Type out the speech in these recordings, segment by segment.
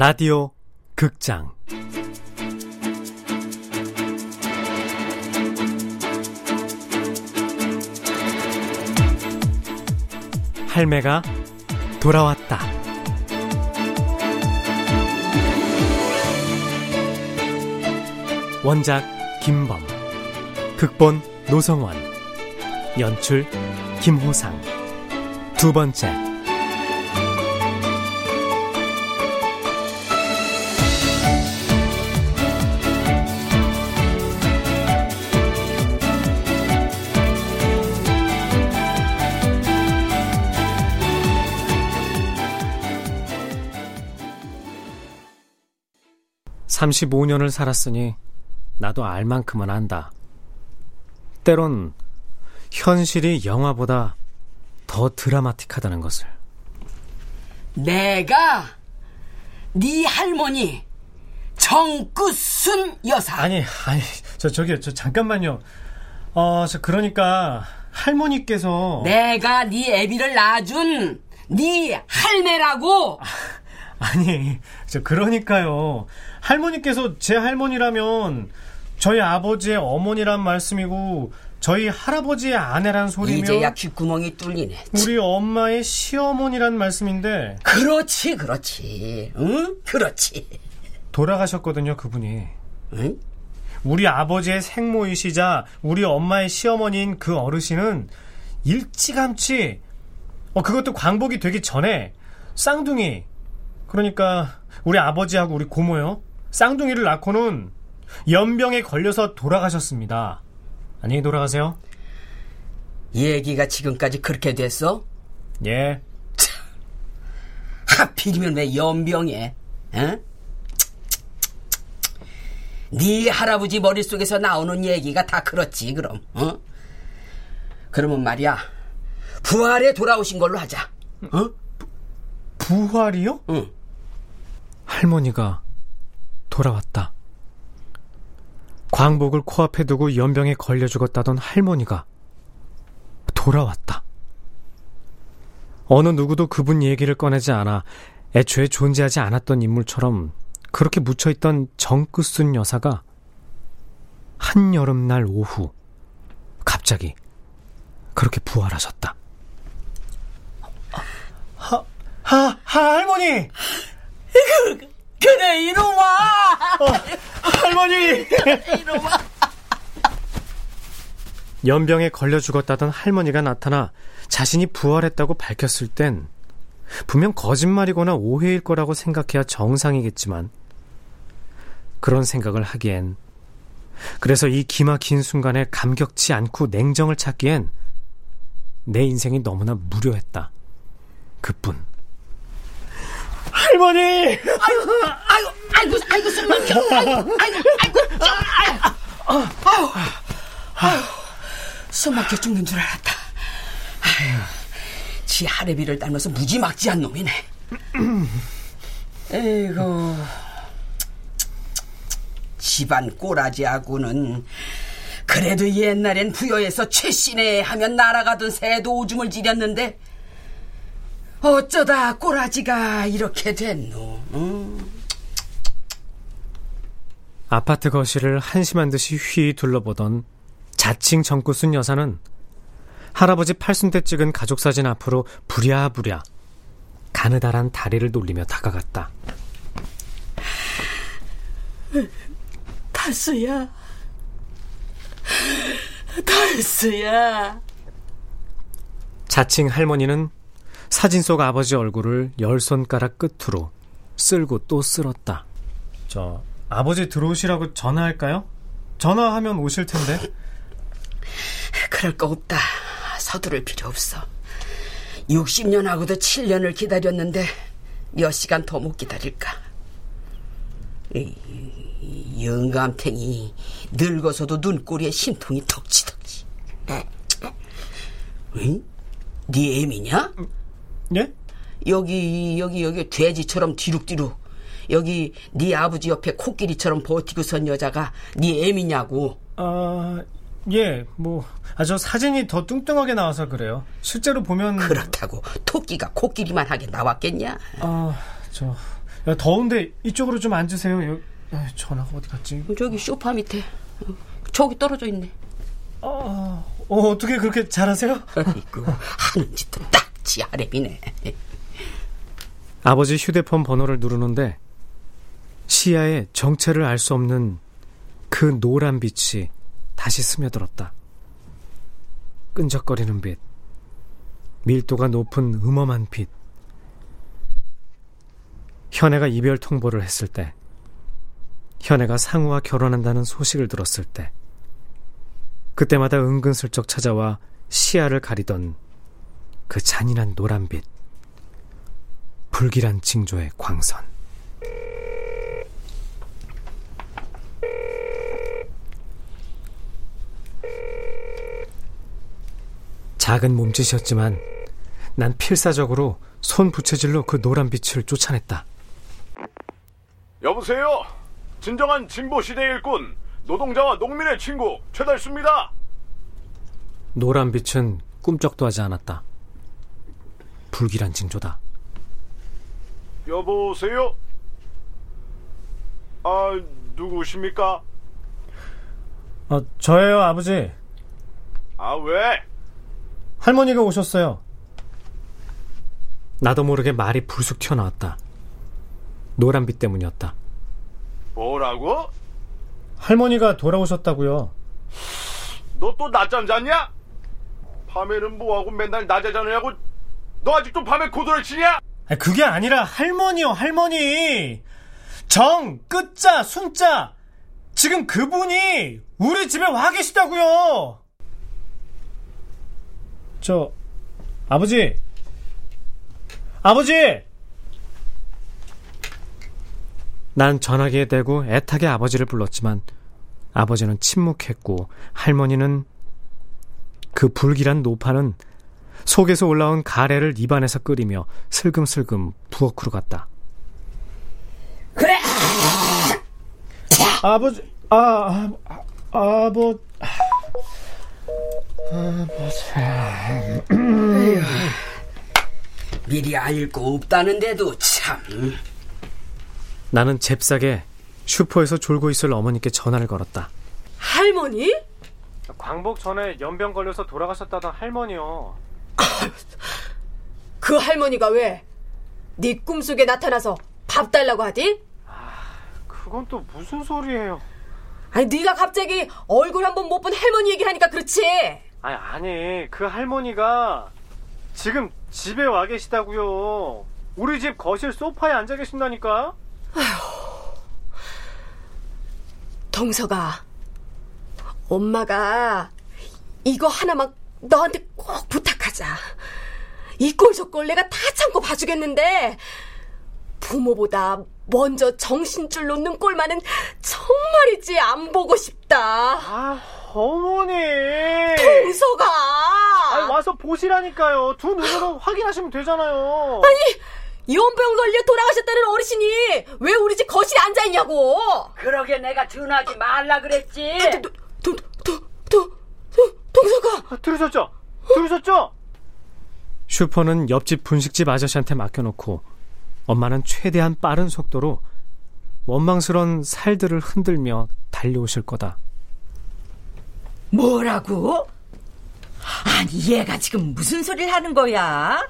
라디오 극장 할매가 돌아왔다. 원작 김범, 극본 노성원, 연출 김호상. 두 번째. 35년을 살았으니 나도 알 만큼은 안다. 때론 현실이 영화보다 더 드라마틱하다는 것을. 내가 네 할머니 정구순 여사. 아니, 아니, 저 저기 저 잠깐만요. 어, 저 그러니까 할머니께서 내가 네 애비를 낳아준 네 할매라고. 아 니, 저 그러니까요. 할머니께서 제 할머니라면 저희 아버지의 어머니란 말씀이고 저희 할아버지의 아내란 소리면 이제야 귓구멍이 뚫리네. 우리 엄마의 시어머니란 말씀인데 그렇지 그렇지 응 그렇지 돌아가셨거든요 그분이 응? 우리 아버지의 생모이시자 우리 엄마의 시어머니인 그 어르신은 일찌감치 어 그것도 광복이 되기 전에 쌍둥이 그러니까 우리 아버지하고 우리 고모요 쌍둥이를 낳고는 연병에 걸려서 돌아가셨습니다. 안녕히 돌아가세요. 얘기가 지금까지 그렇게 됐어? 예. 하필이면 왜 연병에? 에? 네 할아버지 머릿속에서 나오는 얘기가 다 그렇지 그럼 어? 그러면 말이야 부활에 돌아오신 걸로 하자 어? 부활이요? 응 할머니가 돌아왔다. 광복을 코앞에 두고 연병에 걸려 죽었다던 할머니가 돌아왔다. 어느 누구도 그분 얘기를 꺼내지 않아 애초에 존재하지 않았던 인물처럼 그렇게 묻혀있던 정끝순 여사가 한여름날 오후 갑자기 그렇게 부활하셨다. 하, 하, 하, 할머니! 그래 이놈아 어, 할머니 이놈아 연병에 걸려 죽었다던 할머니가 나타나 자신이 부활했다고 밝혔을 땐 분명 거짓말이거나 오해일 거라고 생각해야 정상이겠지만 그런 생각을 하기엔 그래서 이 기막힌 순간에 감격치 않고 냉정을 찾기엔 내 인생이 너무나 무료했다. 그뿐. 할머니! 아이고, 아이고, 아이고, 아이고, 숨 막혀. 아이고, 아이고, 아이고, 아이고, 아이고, 아이고, 숨 막혀 죽는 줄 알았다. 아휴, 지 하레비를 닮아서 무지막지한 놈이네. 에이고, 집안 꼬라지하고는 그래도 옛날엔 부여에서 최신에 하면 날아가던 새도 오줌을 지렸는데 어쩌다 꼬라지가 이렇게 됐노? 응? 아파트 거실을 한심한 듯이 휘 둘러보던 자칭 정구순 여사는 할아버지 팔순 때 찍은 가족 사진 앞으로 부랴부랴 가느다란 다리를 놀리며 다가갔다. 달수야, 달수야. 자칭 할머니는 사진 속 아버지 얼굴을 열 손가락 끝으로 쓸고 또 쓸었다. 저 아버지 들어오시라고 전화할까요? 전화하면 오실 텐데. 그럴 거 없다. 서두를 필요 없어. 60년하고도 7년을 기다렸는데 몇 시간 더 못 기다릴까. 이, 영감탱이 늙어서도 눈꼬리에 심통이 덕지덕지. 응? 네 애미냐? 예? 여기 여기 여기 돼지처럼 뒤룩뒤룩 여기 네 아버지 옆에 코끼리처럼 버티고 선 여자가 네 애미냐고 아... 예, 뭐, 아, 저 사진이 더 뚱뚱하게 나와서 그래요. 실제로 보면. 그렇다고 토끼가 코끼리만 하게 나왔겠냐? 아, 저, 야, 더운데 이쪽으로 좀 앉으세요. 여기, 아, 전화가 어디 갔지? 저기 소파 밑에. 저기 떨어져 있네. 어, 어 어떻게 그렇게 잘하세요? 아이고, 하는 짓도 딱 지아랩이네. 아버지 휴대폰 번호를 누르는데 시야에 정체를 알 수 없는 그 노란 빛이 다시 스며들었다. 끈적거리는 빛, 밀도가 높은 음험한 빛. 현애가 이별 통보를 했을 때, 현애가 상우와 결혼한다는 소식을 들었을 때, 그때마다 은근슬쩍 찾아와 시야를 가리던 그 잔인한 노란빛. 불길한 징조의 광선. 작은 몸짓이었지만 난 필사적으로 손 부채질로 그 노란 빛을 쫓아냈다. 여보세요. 진정한 진보 시대의 일꾼 노동자와 농민의 친구 최달수입니다. 노란 빛은 꿈쩍도 하지 않았다. 불길한 징조다. 여보세요? 아, 누구십니까? 어, 저예요, 아버지. 아, 왜? 할머니가 오셨어요. 나도 모르게 말이 불쑥 튀어나왔다. 노란빛 때문이었다. 뭐라고? 할머니가 돌아오셨다고요. 너 또 낮잠 잤냐? 밤에는 뭐하고 맨날 낮에 자느냐고? 너 아직도 밤에 고도를 치냐? 그게 아니라 할머니요, 할머니. 정, 끝자, 순자. 지금 그분이 우리 집에 와 계시다고요. 저 아버지. 아버지. 난 전화기에 대고 애타게 아버지를 불렀지만 아버지는 침묵했고 할머니는 그 불길한 노파는 속에서 올라온 가래를 입안에서 끓이며 슬금슬금 부엌으로 갔다. 그래. 아버지, 아, 아, 아 아버, 아버지. 미리 알고 없다는데도 참. 나는 잽싸게 슈퍼에서 졸고 있을 어머니께 전화를 걸었다. 할머니? 광복 전에 연병 걸려서 돌아가셨다던 할머니요. 그 할머니가 왜? 네 꿈속에 나타나서 밥 달라고 하디? 그건 또 무슨 소리예요? 아니 네가 갑자기 얼굴 한 번 못 본 할머니 얘기하니까 그렇지. 아니 아니 그 할머니가 지금 집에 와 계시다고요. 우리 집 거실 소파에 앉아 계신다니까. 동서가 엄마가 이거 하나만 너한테 꼭 부탁하자. 이 꼴 저 꼴 내가 다 참고 봐주겠는데 부모보다 먼저 정신줄 놓는 꼴만은 정말이지 안 보고 싶다. 아 어머니. 동서가 아니 와서 보시라니까요. 두 눈으로 확인하시면 되잖아요. 연병 걸려 돌아가셨다는 어르신이 왜 우리 집 거실에 앉아 있냐고. 그러게 내가 전화하지 말라 그랬지. 동, 동, 동, 동, 동서가 아, 들으셨죠? 들으셨죠? 슈퍼는 옆집 분식집 아저씨한테 맡겨놓고 엄마는 최대한 빠른 속도로 원망스런 살들을 흔들며 달려오실 거다. 뭐라고? 아니 얘가 지금 무슨 소리를 하는 거야?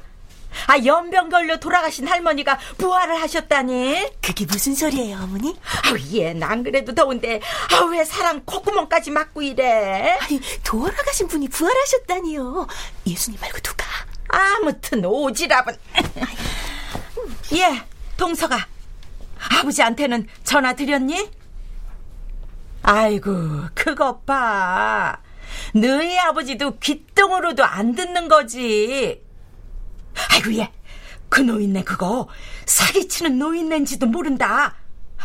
아 연병 걸려 돌아가신 할머니가 부활을 하셨다니? 그게 무슨 소리예요, 어머니? 아우 얘난 그래도 더운데 아왜 사람 콧구멍까지 막고 이래? 아니, 돌아가신 분이 부활하셨다니요. 예수님 말고 누가? 아무튼 오지랖은 예 동서가 아버지한테는 전화 드렸니? 아이고 그것 봐 너희 아버지도 귓등으로도 안 듣는 거지 아이고 얘그 노인네 그거 사기치는 노인네인지도 모른다.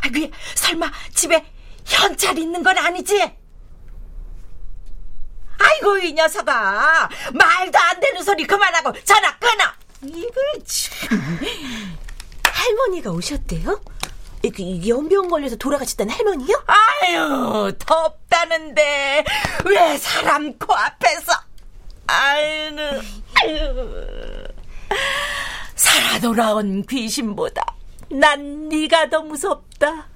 아이고 얘. 설마 집에 현찰 있는 건 아니지? 아이고 이 녀석아. 말도 안 되는 소리 그만하고 전화 끊어. 이거 참. 할머니가 오셨대요? 이, 그 연병 걸려서 돌아가셨다는 할머니요? 아유 덥다는데 왜 사람 코앞에서? 아유 아유 살아 돌아온 귀신보다 난 네가 더 무섭다.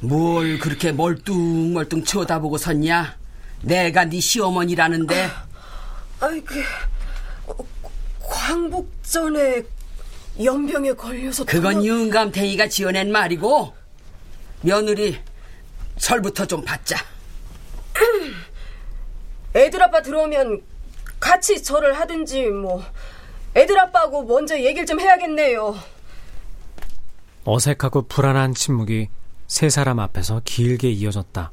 뭘 그렇게 멀뚱멀뚱 쳐다보고 섰냐? 내가 네 시어머니라는데. 아이 그 광복 전에 연병에 걸려서 그건 도망- 윤감탱이가 지어낸 말이고 며느리 설부터 좀 받자. 애들 아빠 들어오면 같이 절을 하든지 뭐 애들 아빠하고 먼저 얘기를 좀 해야겠네요. 어색하고 불안한 침묵이 세 사람 앞에서 길게 이어졌다.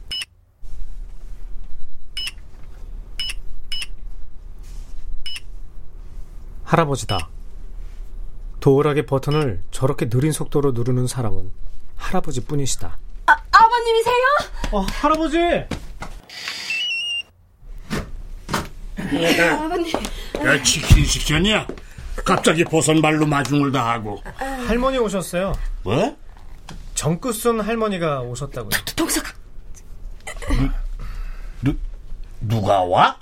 할아버지다. 도어락의 버튼을 저렇게 느린 속도로 누르는 사람은 할아버지 뿐이시다. 아, 아버님이세요? 어, 할아버지! 아버님. 야, 치킨 식전이야? 갑자기 버선 말로 마중을 다 하고. 할머니 오셨어요. 뭐? 정끝순 할머니가 오셨다고요. 동서가 누, 누가 와?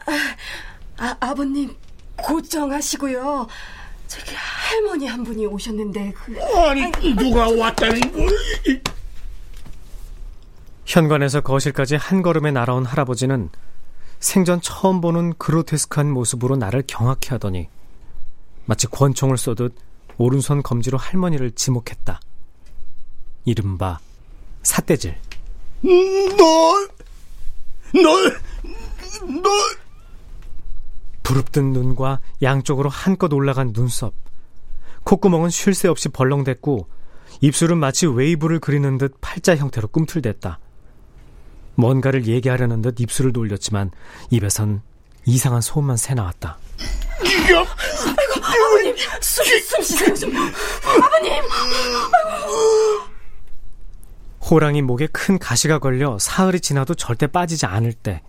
아, 아버님 고정하시고요. 저기 할머니 한 분이 오셨는데 그 아니, 누가 왔다는 걸. 현관에서 거실까지 한 걸음에 날아온 할아버지는 생전 처음 보는 그로테스크한 모습으로 나를 경악해 하더니 마치 권총을 쏘듯 오른손 검지로 할머니를 지목했다. 이른바 삿대질. 널, 널, 널. 부릅뜬 눈과 양쪽으로 한껏 올라간 눈썹. 콧구멍은 쉴 새 없이 벌렁댔고 입술은 마치 웨이브를 그리는 듯 팔자 형태로 꿈틀댔다. 뭔가를 얘기하려는 듯 입술을 돌렸지만 입에선 이상한 소음만 새 나왔다. 숨, 숨 쉬세요 좀. 아버님. 호랑이 목에 큰 가시가 걸려 사흘이 지나도 절대 빠지지 않을 때,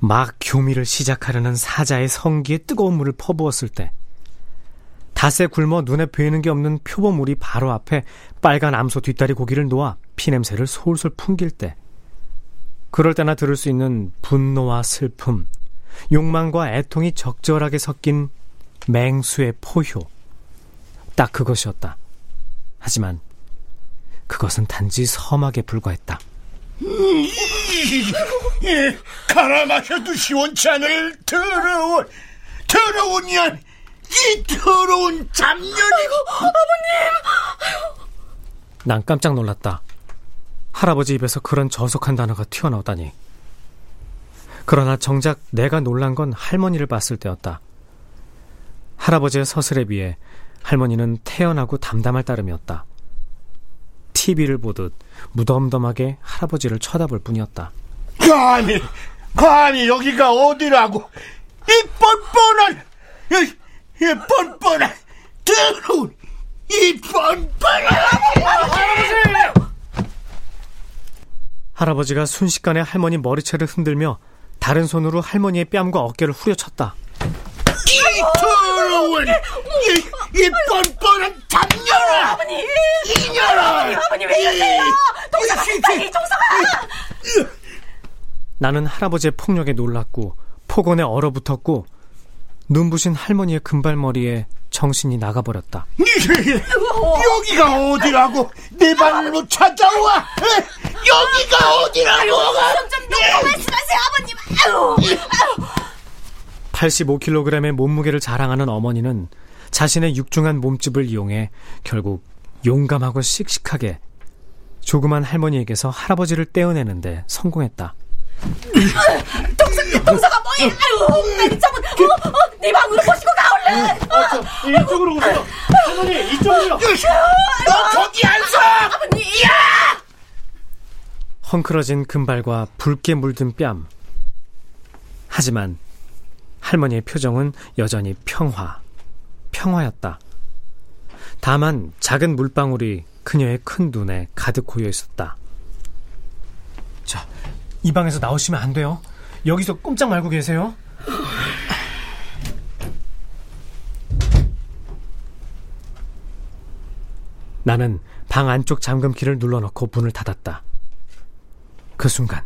막 교미를 시작하려는 사자의 성기에 뜨거운 물을 퍼부었을 때, 닷새 굶어 눈에 보이는 게 없는 표범물이 바로 앞에 빨간 암소 뒷다리 고기를 놓아 피냄새를 솔솔 풍길 때, 그럴 때나 들을 수 있는 분노와 슬픔, 욕망과 애통이 적절하게 섞인 맹수의 포효. 딱 그것이었다. 하지만 그것은 단지 서막에 불과했다. 예, 갈아 마셔도 시원치 않을 더러운, 더러운 년, 이 더러운 잡년이. 난 깜짝 놀랐다. 할아버지 입에서 그런 저속한 단어가 튀어나오다니. 그러나 정작 내가 놀란 건 할머니를 봤을 때였다. 할아버지의 서슬에 비해 할머니는 태연하고 담담할 따름이었다. TV를 보듯 무덤덤하게 할아버지를 쳐다볼 뿐이었다. 감히, 감히 여기가 어디라고. 이 뻔뻔한, 이, 이 뻔뻔한, 더러운, 이 뻔뻔한. 할아버지가 순식간에 할머니 머리채를 흔들며 다른 손으로 할머니의 뺨과 어깨를 후려쳤다. 이 더러운, 이, 이 뻔뻔한 잡년아! 이년아! 아버님 왜 이러세요? 동서가, 빨리 동서가! 나는 할아버지의 폭력에 놀랐고 폭언에 얼어붙었고 눈부신 할머니의 금발머리에 정신이 나가버렸다. 여기가 어디라고? 내 발로 찾아와! 에? 여기가 어디라고? 85kg의 몸무게를 자랑하는 어머니는 자신의 육중한 몸집을 이용해 결국 용감하고 씩씩하게 조그만 할머니에게서 할아버지를 떼어내는데 성공했다. 동서가 뭐해? 아유, 빨리 저분, 어, 어, 네 방으로 모시고 가 얼른. 이쪽으로 오세요. 할머니 이쪽으로. 너 거기 안서 헝클어진 금발과 붉게 물든 뺨. 하지만 할머니의 표정은 여전히 평화, 평화였다. 다만 작은 물방울이 그녀의 큰 눈에 가득 고여 있었다. 자, 이 방에서 나오시면 안 돼요. 여기서 꼼짝 말고 계세요. 나는 방 안쪽 잠금키를 눌러넣고 문을 닫았다. 그 순간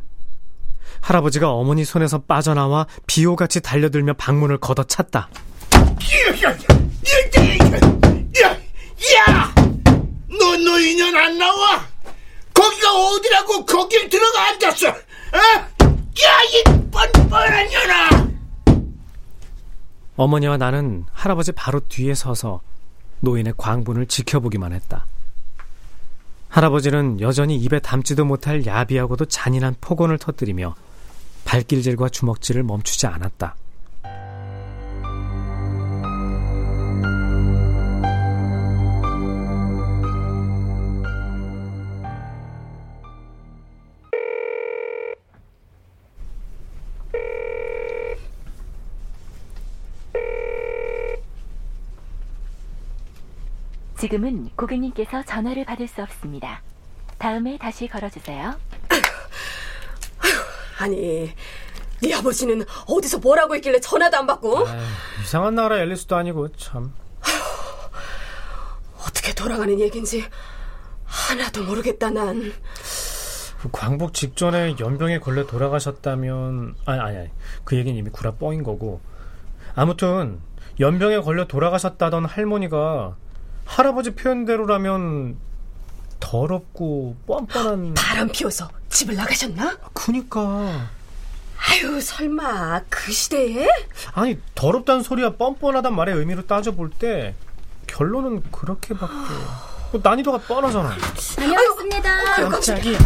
할아버지가 어머니 손에서 빠져나와 비호같이 달려들며 방문을 걷어찼다. 야! 너, 너 인연 안 나와? 거기가 어디라고 거길 들어가 앉았어? 어? 야, 이 뻔뻔한 년아! 어머니와 나는 할아버지 바로 뒤에 서서 노인의 광분을 지켜보기만 했다. 할아버지는 여전히 입에 담지도 못할 야비하고도 잔인한 폭언을 터뜨리며 발길질과 주먹질을 멈추지 않았다. 지금은 고객님께서 전화를 받을 수 없습니다. 다음에 다시 걸어주세요. 아니, 네 아버지는 어디서 뭐라고 했길래 전화도 안 받고? 아유, 이상한 나라 앨리스도 아니고 참. 어떻게 돌아가는 얘긴지 하나도 모르겠다 난. 그 광복 직전에 연병에 걸려 돌아가셨다면 아니 아니 아니 그 얘기는 이미 구라 뻥인 거고 아무튼 연병에 걸려 돌아가셨다던 할머니가 할아버지 표현대로라면 더럽고 뻔뻔한 바람 피워서 집을 나가셨나? 그니까 아유 설마 그 시대에? 아니 더럽다는 소리와 뻔뻔하단 말의 의미로 따져볼 때 결론은 그렇게밖에 뭐 난이도가 뻔하잖아 다녀왔습니다. 깜짝이야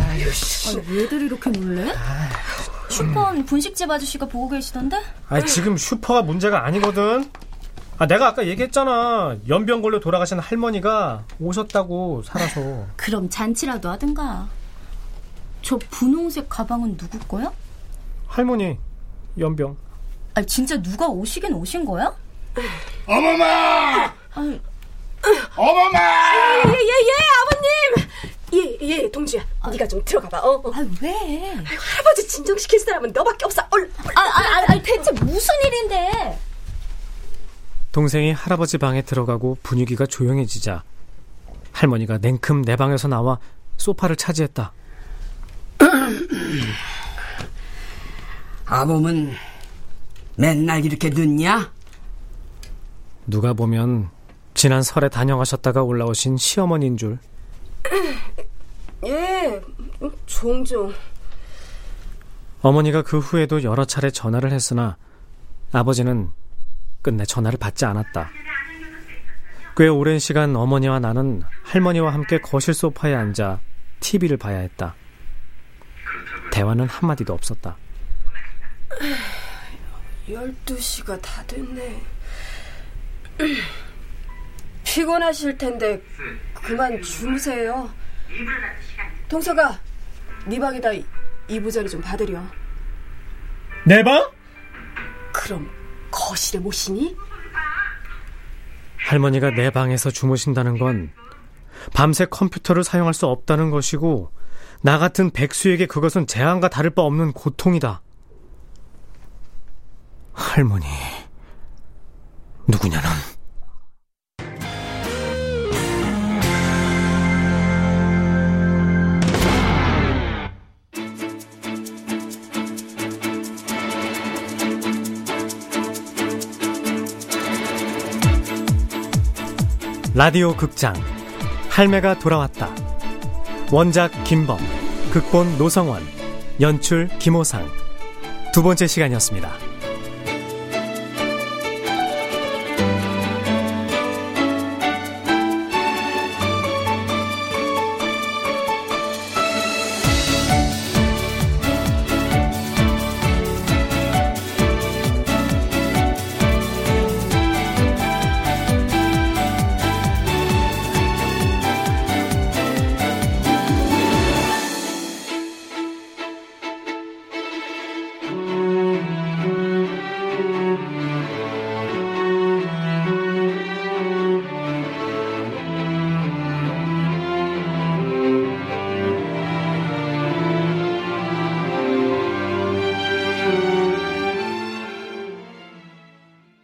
왜들 이렇게 놀래? 슈퍼는 분식집 아저씨가 보고 계시던데? 아니 지금 슈퍼가 문제가 아니거든 아 내가 아까 얘기했잖아 염병 걸려 돌아가신 할머니가 오셨다고 살아서 그럼 잔치라도 하든가. 저 분홍색 가방은 누구 거야? 할머니 염병 아 진짜 누가 오시긴 오신 거야? 어머마! 아니, 어머마! 예 예예 아버님. 예 예 동주야, 네가 좀 들어가 봐. 어, 어. 아 왜? 아유, 할아버지 진정시킬 사람은 너밖에 없어. 얼. 아, 아, 아, 아 대체 무슨 일인데? 동생이 할아버지 방에 들어가고 분위기가 조용해지자 할머니가 냉큼 내 방에서 나와 소파를 차지했다 아범은 맨날 이렇게 늦냐? 누가 보면 지난 설에 다녀가셨다가 올라오신 시어머니인 줄 예, 종종. 어머니가 그 후에도 여러 차례 전화를 했으나 아버지는 끝내 전화를 받지 않았다. 꽤 오랜 시간 어머니와 나는 할머니와 함께 거실 소파에 앉아 TV를 봐야 했다. 대화는 한마디도 없었다. 12시가 다 됐네. 피곤하실 텐데 그만 주무세요. 동서가 네 방에다 이부자리 좀 받으려. 내 방? 그럼 거실에 모시니? 할머니가 내 방에서 주무신다는 건 밤새 컴퓨터를 사용할 수 없다는 것이고 나 같은 백수에게 그것은 재앙과 다를 바 없는 고통이다. 할머니 누구냐 넌? 라디오 극장 할매가 돌아왔다. 원작 김범, 극본 노성원, 연출 김호상. 두 번째 시간이었습니다.